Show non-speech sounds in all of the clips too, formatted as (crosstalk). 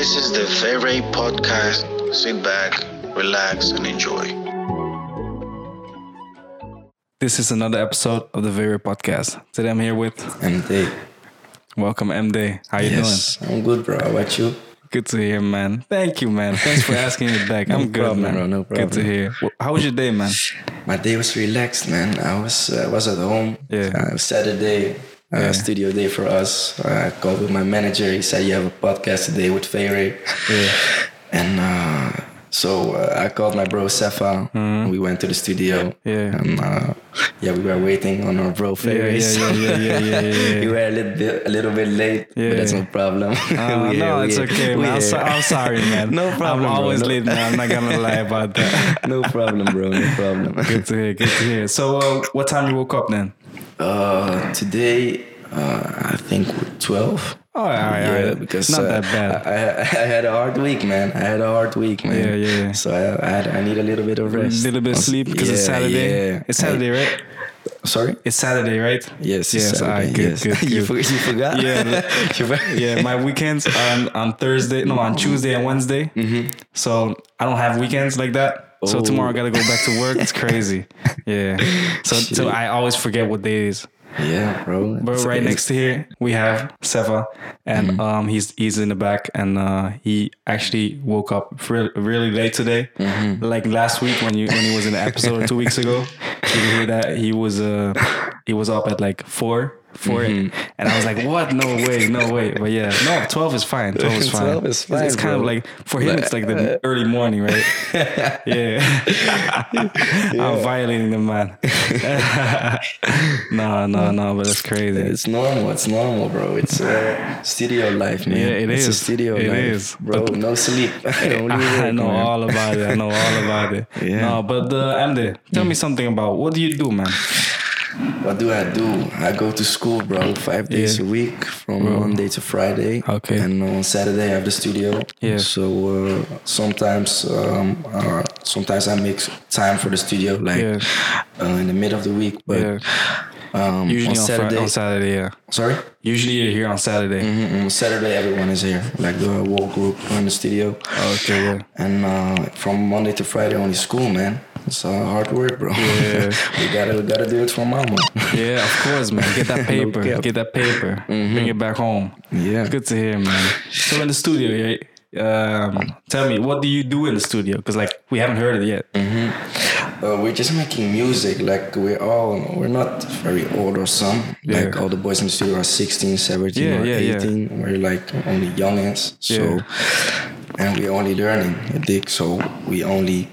This is the Very Podcast. Sit back, relax, and enjoy. This is another episode of the Very Podcast. Today I'm here with MD. welcome MD. How you Yes, I'm good, bro. How about you? Good to hear, man. Thank you, man. Thanks for asking me back. (laughs) No I'm good, problem, man. bro, no Good to hear. How was your day, man? My day was relaxed, man. I was uh, was at home. Yeah. Uh, Saturday, Yeah. studio day for us. I called with my manager. He said you have a podcast today with Fairy. Yeah. And uh, so uh, I called my bro Sefa. We went to the studio. Yeah. And uh, yeah, we were waiting on our bro Fairy. yeah, so yeah, yeah, yeah, yeah, (laughs) we were a little bit a little bit late, but that's no problem. Uh, (laughs) We no, it's okay, man. I'm, so. I'm sorry, (laughs) man. No problem, I'm always late, man. I'm not gonna lie about that. no problem, bro. No problem. Good to hear. Good to hear. So, uh, what time you woke up then? Uh, today, uh, I think twelve. Oh, all right, all yeah, right. because not uh, that bad. I, I, I had a hard week, man. I had a hard week, man. Yeah, yeah, yeah. So I, I had I need a little bit of rest. A little bit of sleep because it's Saturday. Yeah. It's Saturday, right? Sorry. It's Saturday, right? Yes. Yes, Saturday, good, yes. good, (laughs) you, for, you forgot. Yeah, (laughs) yeah, my weekends are on, on Thursday, no, on Tuesday and Wednesday. So I don't have weekends like that. So tomorrow I gotta go back to work. It's crazy. (laughs) Yeah. So, so I always forget what day it is. Yeah, bro. But It's- right next to here we have Sefa, and um, he's he's in the back, and uh, he actually woke up really, really late today. Like last week when you when he was in the episode two weeks ago, you hear that he was uh he was up at like four. 4 and I was like, "What? No way, no way!" But yeah, no, twelve is fine. Twelve is (laughs) fine. 12 is fine, It's kind of like for him, it's like the early morning, right? (laughs) yeah. (laughs) I'm violating the man. no, no, no, but that's crazy. It's normal. It's normal, bro. It's uh, studio life, man. Yeah, it it's a is. studio It life, is. bro. But- no sleep. I work, know man. all about it. I know all about it. Yeah. No, but uh, Amde, tell me something about what do you do, man? What do I do? I go to school, bro, five days Yeah. a week from Monday to Friday. Okay. And on Saturday I have the studio. Yeah. So uh, sometimes, um, uh, sometimes I make time for the studio, like Yeah. uh, in the middle of the week. But Yeah. um, Usually on on, Saturday, on Saturday, yeah. sorry. Usually you're here on Saturday. Mhm, On Saturday, everyone is here, like the whole group in the studio. Okay, yeah. And uh, from Monday to Friday, only school, man. It's uh, hard work, bro. Yeah. (laughs) we gotta, we gotta do it for mama. Yeah, of course, man. Get that (laughs) paper. cap. Get that paper. Bring it back home. Yeah. Good to hear, man. So in the studio, yeah. Um, tell me, what do you do in the studio? Because like we haven't heard it yet. Uh, we're just making music. Like we're all, we're not very old or some. Yeah. Like all the boys in the studio are 16, 17, Yeah, or yeah, yeah. 18. We're like only youngins. So, Yeah. and we're only learning a dick. So we only,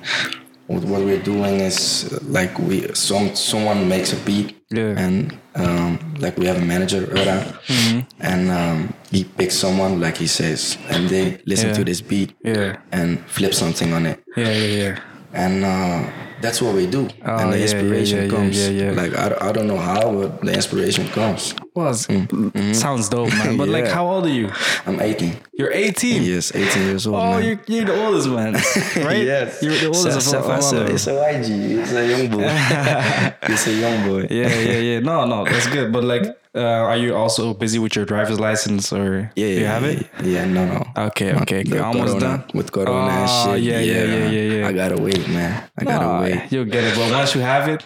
what what we're doing is like we, some someone makes a beat. Yeah. And um, like we have a manager, Ura, Mm-hmm. and um, he picks someone, like he says, and they listen Yeah. to this beat Yeah. and flip something on it Yeah, yeah, yeah. and uh, that's what we do. Oh, and the inspiration comes. yeah, yeah. Like I, I don't know how, but the inspiration comes. Well, it's- sounds dope, man. But like, (laughs) how old are you? I'm 18. You're 18. Yes, 18 years old. Oh, you're, you're the oldest man, (laughs) right? Yes. You're the oldest So- of all so- of. It's a YG. It's a young boy. (laughs) it's a young boy. Yeah, yeah, yeah. No, no, that's good. But like, uh, are you also busy with your driver's license or Yeah, do you have it? Yeah, no, no. Okay, okay, the almost corona, done? With Corona and Oh, shit. yeah, yeah, yeah, yeah, yeah. I gotta wait, man. I gotta wait. You'll get it. But once you have it,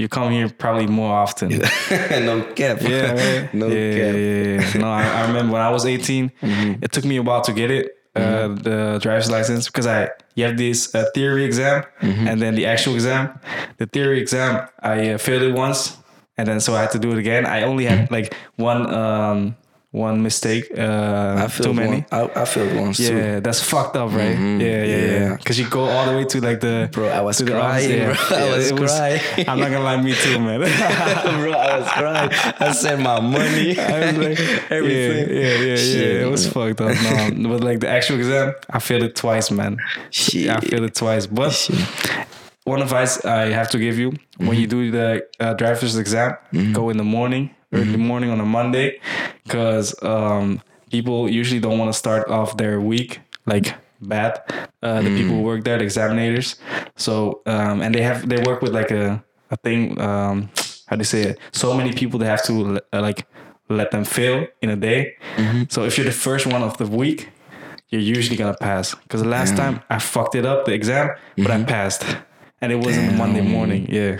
you come here probably more often. (laughs) no cap. Yeah, right? (laughs) no yeah, cap. yeah, yeah. No, I, I remember when I was 18, Mm-hmm. it took me a while to get it, uh, the driver's license, because I you have this uh, theory exam Mm-hmm. and then the actual exam. The theory exam, I uh, failed it once, and then so I had to do it again. I only had like one um, one mistake, uh, I too many. One, I, I feel once too. Yeah, that's fucked up, right? Yeah, yeah, yeah. yeah. Because you go all the way to like the Bro, I was to the crying, office, bro. I was it crying. (laughs) I'm not gonna lie, me too, man. (laughs) bro, I was crying. I sent my money. (laughs) I was like, everything. Yeah, yeah, yeah, yeah. Shit, It was fucked up. No, but like the actual exam, I failed it twice, man. Shit. I failed it twice. But one advice I have to give you when you do the uh, driver's exam, go in the morning, early morning on a Monday, because um, people usually don't want to start off their week like bad. Uh, the people who work there, the examinators. So um, and they have they work with like a a thing. Um, how do you say it? So many people they have to uh, like let them fail in a day. So if you're the first one of the week, you're usually gonna pass. Because the last time I fucked it up the exam, but I passed, and it wasn't Mm-hmm. Damn. Monday morning. Yeah.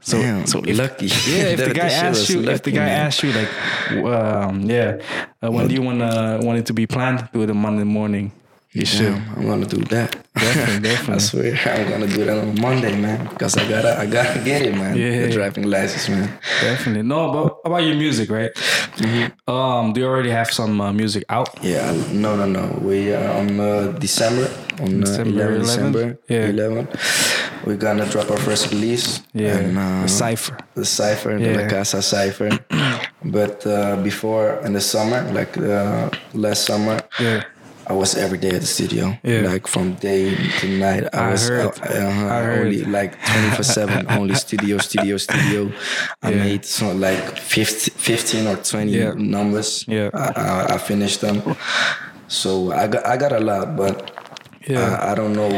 So Damn, so if, lucky. (laughs) yeah, if the guy that shit asks was you, if the guy man. asks you like, um, yeah, uh, when do you wanna want it to be planned? Do it on Monday morning. You should. Damn, I'm gonna do that. Definitely, (laughs) definitely. I swear, I'm gonna do that on Monday, man. Because I gotta, I gotta get it, man. Yeah. The driving license, man. Definitely. No, but about your music, right? Um, do you already have some uh, music out? Yeah, no, no, no. We are on uh, December, on December uh, 11 11th? December, Yeah. 11. We're gonna drop our first release. Yeah. and, uh, the cipher. the cipher, the Yeah. La Casa cipher. but uh, before in the summer, like uh, last summer, Yeah. I was every day at the studio. Yeah. Like from day to night. I, I was heard. uh, I heard. only like 24 7, (laughs) only studio, studio, studio. I Yeah. made so like 50, 15 or 20 Yeah. numbers. Yeah. I, I, I finished them. So I got, I got a lot, but Yeah. I, I don't know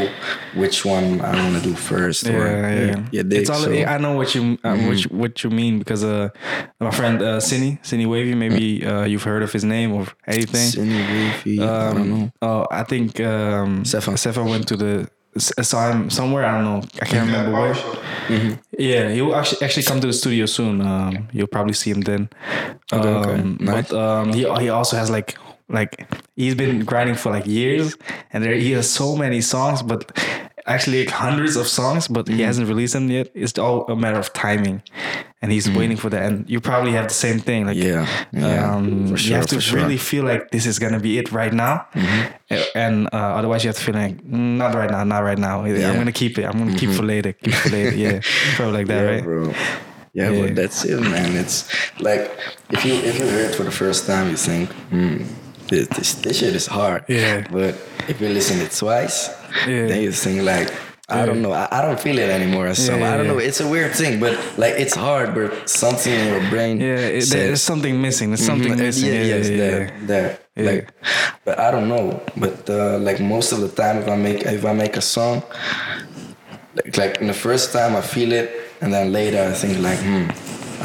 which one I want to do first. Yeah, or, yeah. yeah, dig, it's all. so- Mm-hmm. I know what you uh, what you, what you mean because uh, my friend uh, Cinny Cinny Wavy. Maybe uh, you've heard of his name or anything. Cindy Wavy, I don't know. Oh, I think um, Sefa. Sefa went to the s- saw him somewhere. I don't know. I can't remember where. Yeah, he will actually actually come to the studio soon. Um, you'll probably see him then. Okay, okay. Um, Nice. But um, he he also has like like he's been grinding for like years, and there he has so many songs, but actually like hundreds of songs, but Mm-hmm. he hasn't released them yet. It's all a matter of timing, and he's waiting for that. And you probably have the same thing. Like Mm-hmm. Yeah, yeah, um, for you have to sure. really feel like this is gonna be it right now, A- and uh, otherwise you have to feel like "Mm, not right now, not right now. Yeah. I'm gonna keep it. I'm gonna keep for later. Keep for later. (laughs) Yeah, probably like that, yeah, right? bro. Yeah, Yeah. but that's it, man. It's like if you if you hear it for the first time, you think, hmm, this, this, this shit is hard. Yeah. But if you listen it twice, Yeah. then you think like. I don't know. I, I don't feel it anymore. Some, Yeah, I don't know. It's a weird thing, but like it's hard. But something in your brain. Yeah, it, there's something missing. There's something Mhm, missing. Yeah, Yeah, yeah, there, yeah. there. Yeah. Like, but I don't know. But uh, like most of the time, if I make if I make a song, like, like in the first time I feel it, and then later I think like, hmm.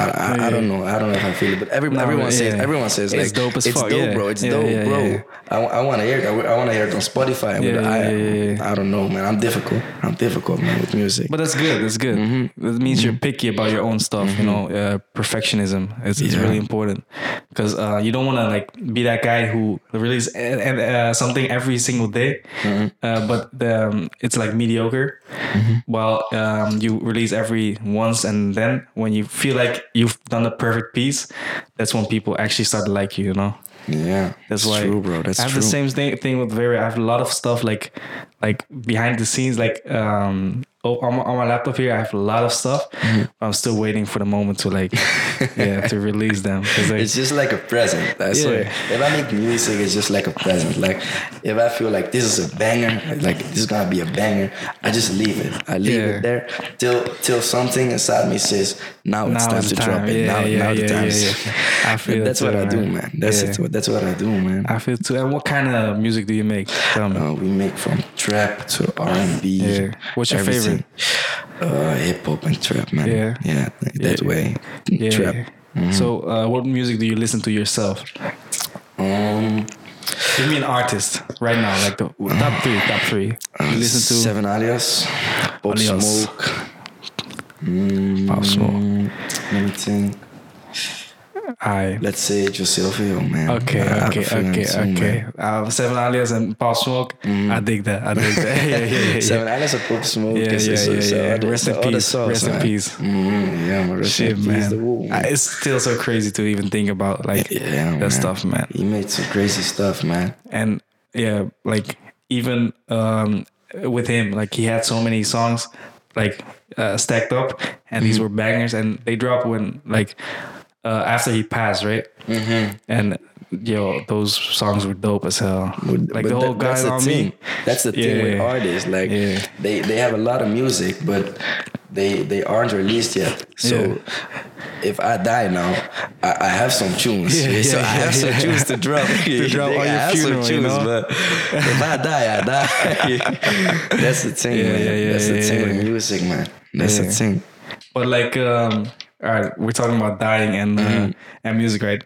I, I, I don't know. I don't know if I feel it, but every, No, everyone says everyone says It's like dope as it's fuck, dope, yeah. bro. It's Yeah, dope, yeah, bro. yeah. I, want to hear it. I, want to hear it on Spotify. Yeah, I, yeah, yeah, yeah. I don't know, man. I'm difficult. I'm difficult, man, with music. But that's good. That's good. Mm-hmm. That means you're picky about your own stuff. You know, uh, perfectionism is, is Yeah. really important because uh, you don't want to like be that guy who release and, and, uh, something every single day, Mm-hmm. uh, but the, um, it's like mediocre. While um, you release every once and then when you feel like you've done a perfect piece, that's when people actually start to like you. You know. yeah, That's why true, bro. That's true. I have true. the same thing, thing with Very. I have a lot of stuff like like behind the scenes, like um oh, on, my, on my laptop here. I have a lot of stuff. Mm-hmm. I'm still waiting for the moment to like (laughs) yeah to release them. like, It's just like a present. I swear. If I make music, it's just like a present. Like if I feel like this is a banger, like this is gonna be a banger, I just leave it. I leave Yeah. it there till till something inside me says, now it's time to the drop it. Yeah, now, yeah, now the time yeah, is. yeah. (laughs) I feel that's it what too, I do, man. man. That's Yeah. it. That's what I do, man. I feel too. And what kind of music do you make? Tell me. Uh, we make from trap to R and B. Yeah. What's your favorite? Uh, hip hop and trap, man. Yeah. yeah, that Yeah. way. yeah. Trap. So, uh, what music do you listen to yourself? Um, Give me an artist right now, like the top three. Top three. You listen to Sevn Alias, Pop Alias. Smoke. Mm, Pop Smoke. Let me think. I. Let's say Josylvio, man. Okay, a okay, okay, too, okay. man. Uh, Sevn Alias and Pop Smoke. I dig that. I dig that. yeah, (laughs) yeah, yeah, yeah. Sevn Alias and Pop Smoke. Yeah, is- yeah, yeah, yeah. other- Rest in peace. sauce, Rest in man. peace. Mhm, yeah, man. Rest Shit, in peace. The man. woo, I- It's still so crazy to even think about like yeah, that man. stuff, man. He made some crazy stuff, man. And yeah, like even um, with him, like he had so many songs like uh, stacked up, and these were bangers, and they dropped when like uh, after he passed, right? Mm-hmm. And yo, those songs were dope as hell. Like But the whole that- guy on thing. me. That's the thing with artists. Like Yeah. they they have a lot of music, but they they aren't released yet. So Yeah. if I die now, I, I have some tunes. Yeah, (laughs) so yeah, I have yeah, some yeah. tunes to drop. (laughs) To (laughs) drop on I your have funeral, some you tunes, know? but if I die, I die. That's the thing, Yeah, man. yeah, yeah, That's the yeah, thing yeah. with music, man. That's Yeah. the thing. But like, um, all right, we're talking about dying and uh, and music, right?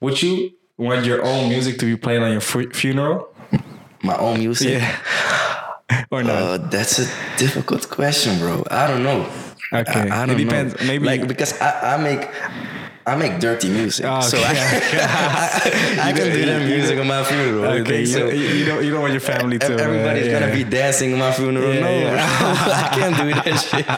Would you want your own music to be played on your fu- funeral? My own music. Yeah. (laughs) or not? Uh, that's a difficult question, bro. I don't know. Okay. I, I don't depends. know. Maybe- like because I, I make I make dirty music, Oh, so okay. (laughs) I, I, can do that music on my funeral. you okay. so? You, you don't you don't want your family to. uh, Everybody's yeah. gonna be dancing on my funeral. Yeah, no, yeah. (laughs) I can't do that (laughs) shit,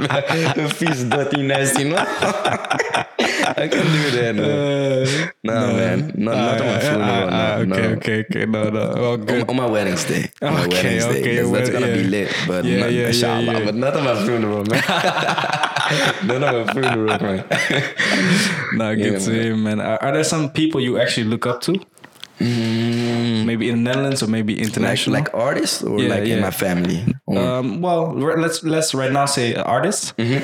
man. Feet dirty, nasty, no. I can't do that, no. no, man, not, not on my funeral. Uh, uh, no, okay, no. okay, okay. No, no. Oh, On, on my wedding's day. On my Okay, wedding's okay, day. That's, that's well, gonna be lit. But Yeah, not, yeah, yeah, yeah. but not on my funeral, man. Not on my funeral, man. No, good Yeah, to man. hear, man. Are, are there some people you actually look up to? Maybe in the Netherlands or maybe international? like artists or Yeah, like yeah. in my family? Um, well, let's let's right now say artists. Mm-hmm.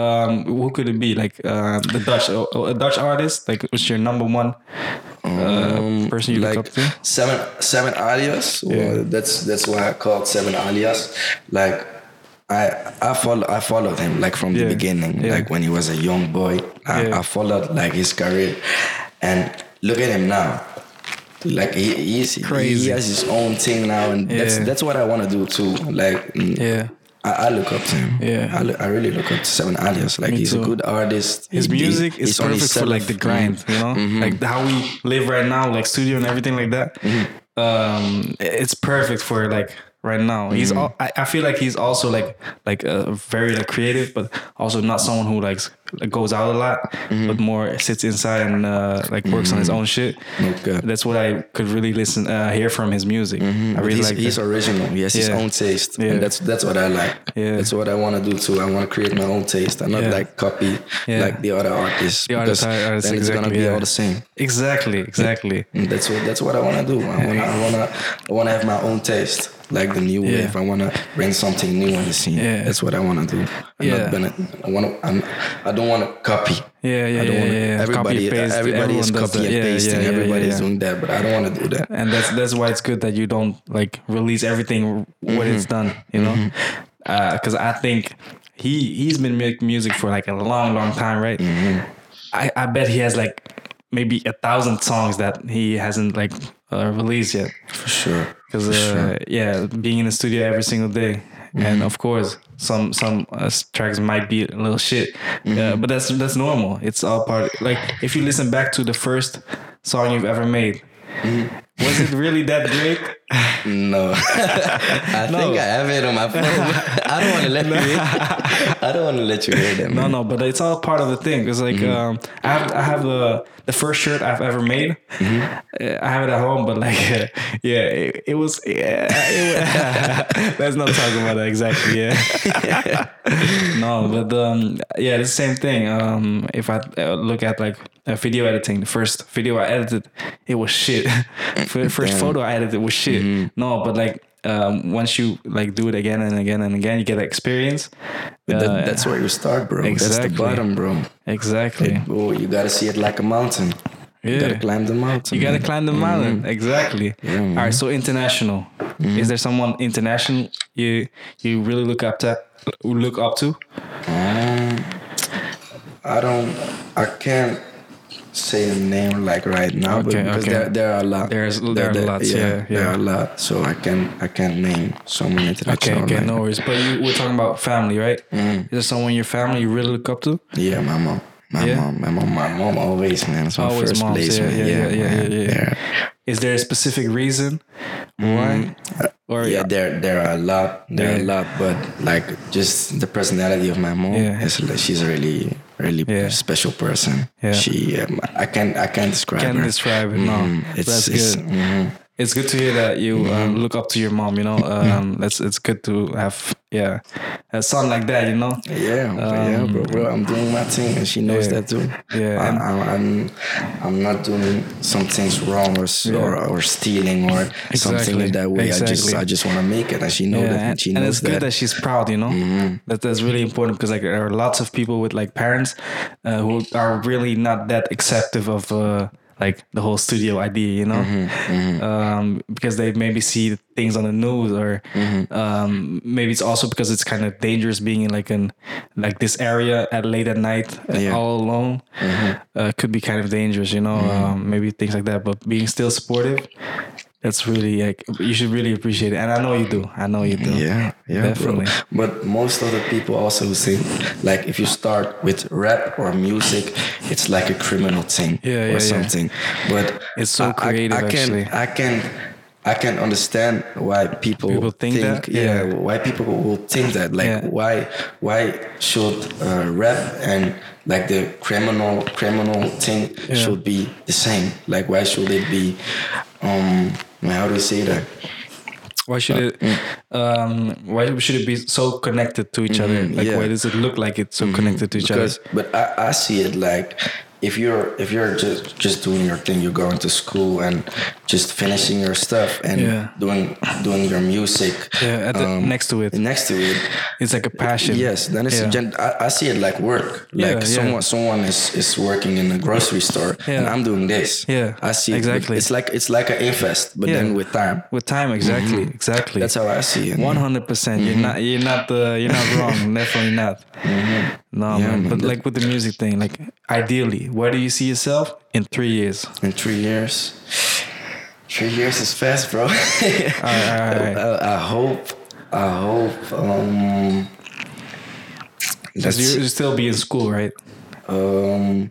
Um, who could it be? Like uh, the Dutch, a Dutch artist. Like, what's your number one uh, person you Um, like look up to? seven sevn alias. Well, that's that's why I called sevn alias. Like I I follow I followed him like from Yeah, the beginning. yeah. Like when he was a young boy, I, Yeah. I followed like his career, and look at him now. Like he, he's Crazy. he has his own thing now, and that's that's what I want to do too. Like mm, Yeah. I, I look up to him. Yeah. I, look, I really look up to Sevn Alias. Like Me he's too. a good artist. His He- he- music is perfect for like the grind, you know, Mm-hmm. like how we live right now, like studio and everything like that. Mm-hmm. Um, it's perfect for like right now. Mm-hmm. He's, al- I, I feel like he's also like like uh, very like creative, but also not someone who like like, goes out a lot, Mm-hmm. but more sits inside and uh, like works on his own shit. Okay. That's what I could really listen, uh, hear from his music. I really he's, like. he's that. original. He has his own taste, Yeah. and that's that's what I like. Yeah. That's what I want to do too. I want to create my own taste. I'm not Yeah. like copy Yeah. like the other artists. The other because artists, then it's gonna be yeah. all the same. Exactly, exactly. And that's what that's what I want to do. I wanna I wanna I wanna have my own taste, like the new wave. I wanna bring something new on the scene. Yeah. That's what I wanna do. I'm Yeah. not gonna. I wanna. I'm. I don't wanna copy. Yeah, yeah, I don't yeah, wanna, yeah. Everybody, paste, everybody is copy and pasting. yeah, yeah, everybody is doing that, but I don't want to do that. and that's that's why it's good that you don't like release everything when it's Mm-hmm. done you know because i think he he's been making music for like a long long time right Mm-hmm. I, I bet he has like maybe a thousand songs that he hasn't like uh, released yet For sure. because uh, yeah being in the studio every single day Mm-hmm. and of course some some uh, tracks might be a little shit Mm-hmm. uh, but that's that's normal it's all part like if you listen back to the first song you've ever made Mm-hmm. Was it really that great No, (laughs) I think I have it on my phone. (laughs) I don't want to let you. Hear, I don't want to let you hear that. no Man. no but it's all part of the thing it's like Mm-hmm. um i have i have the the first shirt i've ever made Mm-hmm. Uh, i have it at home but like (laughs) yeah it, it was yeah it let's not talk about that exactly yeah no but um yeah it's the same thing um if i uh, look at like video editing the first video i edited it was shit first Damn. photo i edited was shit Mm-hmm. no but like um, once you like do it again and again and again, you get experience. Uh, that, that's where you start, bro. That's exactly. the bottom, bro. exactly. Oh, you gotta see it like a mountain. You Yeah. gotta climb the mountain. You gotta man. climb the mountain. Exactly. Mm-hmm. Yeah. All right. So international. Is there someone international you you really look up to? Look up to? Um, I don't. I can't say a name like right now, Okay, but because okay. there, there are a lot. There's- there are lots, yeah, there yeah. are a lot. So I can I can't name someone Okay. international. Okay. like No worries. But you, we're talking about family, right? Mm. Is there someone in your family you really look up to? Yeah, my mom. My Yeah? mom, my mom, my mom always, man. It's my Always first moms, place, yeah, man. yeah, yeah, yeah, yeah, yeah. Is there a specific reason why? Or Mm. Yeah, there there are a lot, there are a lot, but like just the personality of my mom Yeah. is like, she's really really Yeah. special person. Yeah. She um, I can't I can't describe Can't her. describe it. No, Mhm. It's, that's it's, good. mhm. It's good to hear that you um, Mm-hmm. look up to your mom. You know, um, that's it's good to have yeah a son like that. You know, Yeah, but yeah, bro, bro. I'm doing my thing, and she knows Um, yeah. that too. Yeah, I, and- I'm, I'm, I'm not doing some things wrong or s or, or stealing or something Exactly, like that way. I just. I just want to make it, and she knows yeah, that. and, And she and knows it's good that. that she's proud. You know, that that's really important because like there are lots of people with like parents uh, who are really not that acceptive of. Uh, like the whole studio idea, you know, Mm-hmm, Um, because they maybe see things on the news, or Mm-hmm. um, maybe it's also because it's kind of dangerous being in like an like this area at late at night, Yeah. Mm-hmm. all alone. Uh, could be kind of dangerous, you know. Um, maybe things like that, but being still supportive, That's really like you should really appreciate it, and I know you do. I know you do. Yeah, yeah, Definitely. Bro. But most of the people also who sing, like if you start with rap or music, it's like a criminal thing Yeah, yeah, or yeah. something. But It's so I- I- creative, I, can, actually. I can, I can understand why people, People think that? yeah, Yeah. why people will think that. Like, Yeah. why, why should uh, rap and like the criminal, criminal thing Yeah. should be the same? Like, why should it be? Um, how do you say that? Why should it? Um, why should it be so connected to each other? Like, Mm-hmm. yeah. why does it look like it's so connected to each because, other? But I, I see it like if you're if you're just just doing your thing, you're going to school and just finishing your stuff and Yeah. doing doing your music. Yeah, at the, um, next to it, Next to it, it's like a passion. yes. Then it's Yeah. a gen- I, I see it like work. Like yeah. someone someone is is working in a grocery store and I'm doing this. Yeah, I see it. exactly. It's like it's like an invest, but then with time. with time, exactly, exactly. Mm-hmm. That's how I see it. One hundred percent. You're not. You're not. Uh, you're not wrong. (laughs) Definitely not. No. Yeah, man. man, But like with the music thing, like ideally, where do you see yourself in three years? In three years. Three years is fast, bro. (laughs) alright, alright. I, I hope. I hope. Um. Because Let's you you still be in school, right? Um.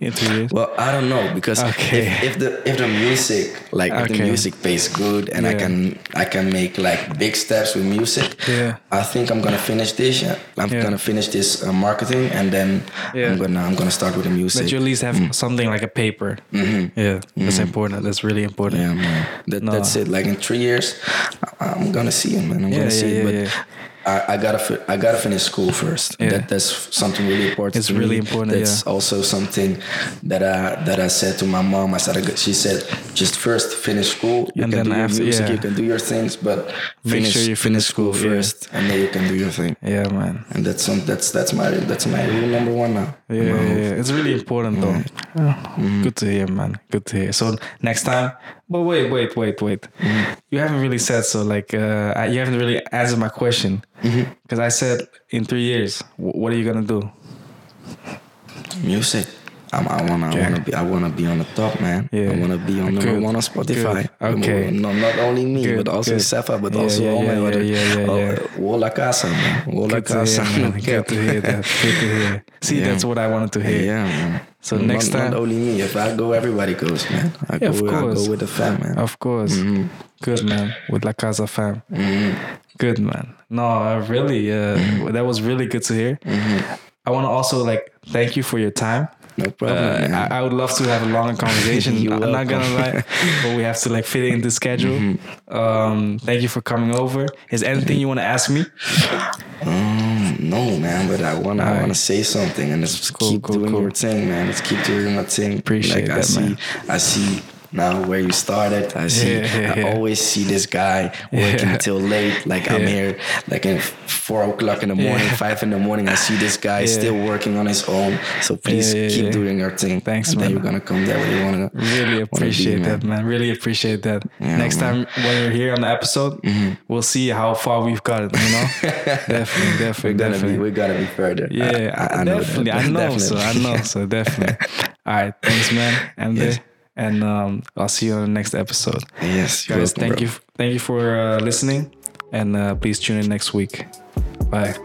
Well, I don't know because Okay. if, if the if the music like if the music pays good and I can I can make like big steps with music, Yeah. I think I'm gonna finish this. I'm Yeah. gonna finish this uh, marketing and then Yeah. I'm gonna I'm gonna start with the music. that you at least have something like a paper. Yeah, that's important. That's really important. Mm-hmm. Yeah, man. That, No. That's it. Like in three years, I'm gonna see it, man. I'm Yeah, gonna see yeah, it. But yeah, I, I gotta I gotta finish school first. Yeah. That, that's something really important. It's really important, That's yeah. also something that I that I said to my mom. I said she said just first finish school. You And can then do your after- music. yeah. You can do your things, but Make finish sure you finish school, yeah. first, and then you can do your thing. Yeah, man. And that's some that's that's my that's my rule number one now. Yeah, yeah, yeah. It's really important though. Mm-hmm. Good to hear, man. Good to hear. So next time, but wait, wait, wait, wait. Mm-hmm. You haven't really said so. Like, uh, you haven't really answered my question Mm-hmm. because I said in three years, wh- what are you gonna do? music. I'm, I wanna, Okay. I wanna be, I wanna be on the top, man. Yeah. I wanna be on number Good. one on Spotify. Good. Okay. No, not only me, Good, but also good. Safa, but Yeah, also yeah, all yeah, my other. yeah, yeah, oh, yeah. Wola casa, man. Wola casa. hear, man. Good to hear that. Good to hear. (laughs) See, Yeah. that's what I wanted to hear. Yeah, man. So Not- next time- not only me. If I go, everybody goes, man. I Yeah, go, of I course. go with the fam, man. Of course. Mm-hmm. Good man. With La Casa fam. Good man. No, uh, really, uh, Mm-hmm. that was really good to hear. I want to also like thank you for your time. No problem, Uh. I, I would love to have a longer (laughs) conversation. I'm not gonna lie, but we have to like fit it in the schedule. Mm-hmm. Um, thank you for coming over. Is anything you want to ask me? Um, no, man, but I wanna, I wanna say something, and just Cool, keep cool, doing cool. your thing, man. Let's keep doing your thing. Appreciate like, I see, man. I see now where you started. I see, Yeah, yeah, I always see this guy working till late. Like I'm here, like at four o'clock in the morning, five in the morning. I see this guy still working on his own. So please keep doing your thing. Thanks, and man. you're gonna come there where you wanna. Really wanna be, appreciate that, man. Really appreciate that. Next man. time when you're here on the episode, mm-hmm. we'll see how far we've got it. You know, (laughs) definitely, definitely, We're definitely, gonna definitely. be, we gotta be further. Yeah, I, I, know definitely. that. I know so. I know so. Definitely. (laughs) All right. Thanks, man. And uh, Yes. And um, I'll see you on the next episode. Yes, Guys, welcome, thank bro. you. Thank you for uh, listening, and uh, please tune in next week. Bye.